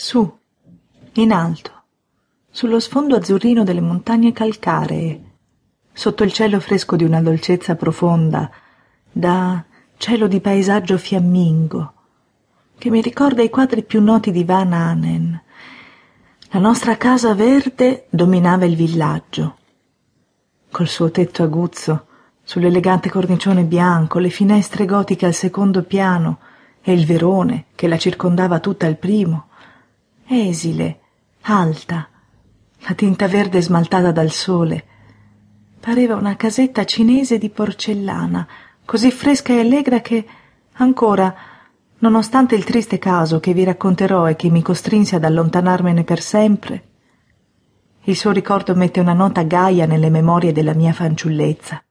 Su, in alto, sullo sfondo azzurrino delle montagne calcaree, sotto il cielo fresco di una dolcezza profonda, da cielo di paesaggio fiammingo, che mi ricorda i quadri più noti di Van Hanen. La nostra casa verde dominava il villaggio, col suo tetto aguzzo, sull'elegante cornicione bianco, le finestre gotiche al secondo piano e il verone che la circondava tutta al primo, esile, alta, la tinta verde smaltata dal sole. Pareva una casetta cinese di porcellana, così fresca e allegra che ancora, nonostante il triste caso che vi racconterò e che mi costrinse ad allontanarmene per sempre, il suo ricordo mette una nota gaia nelle memorie della mia fanciullezza.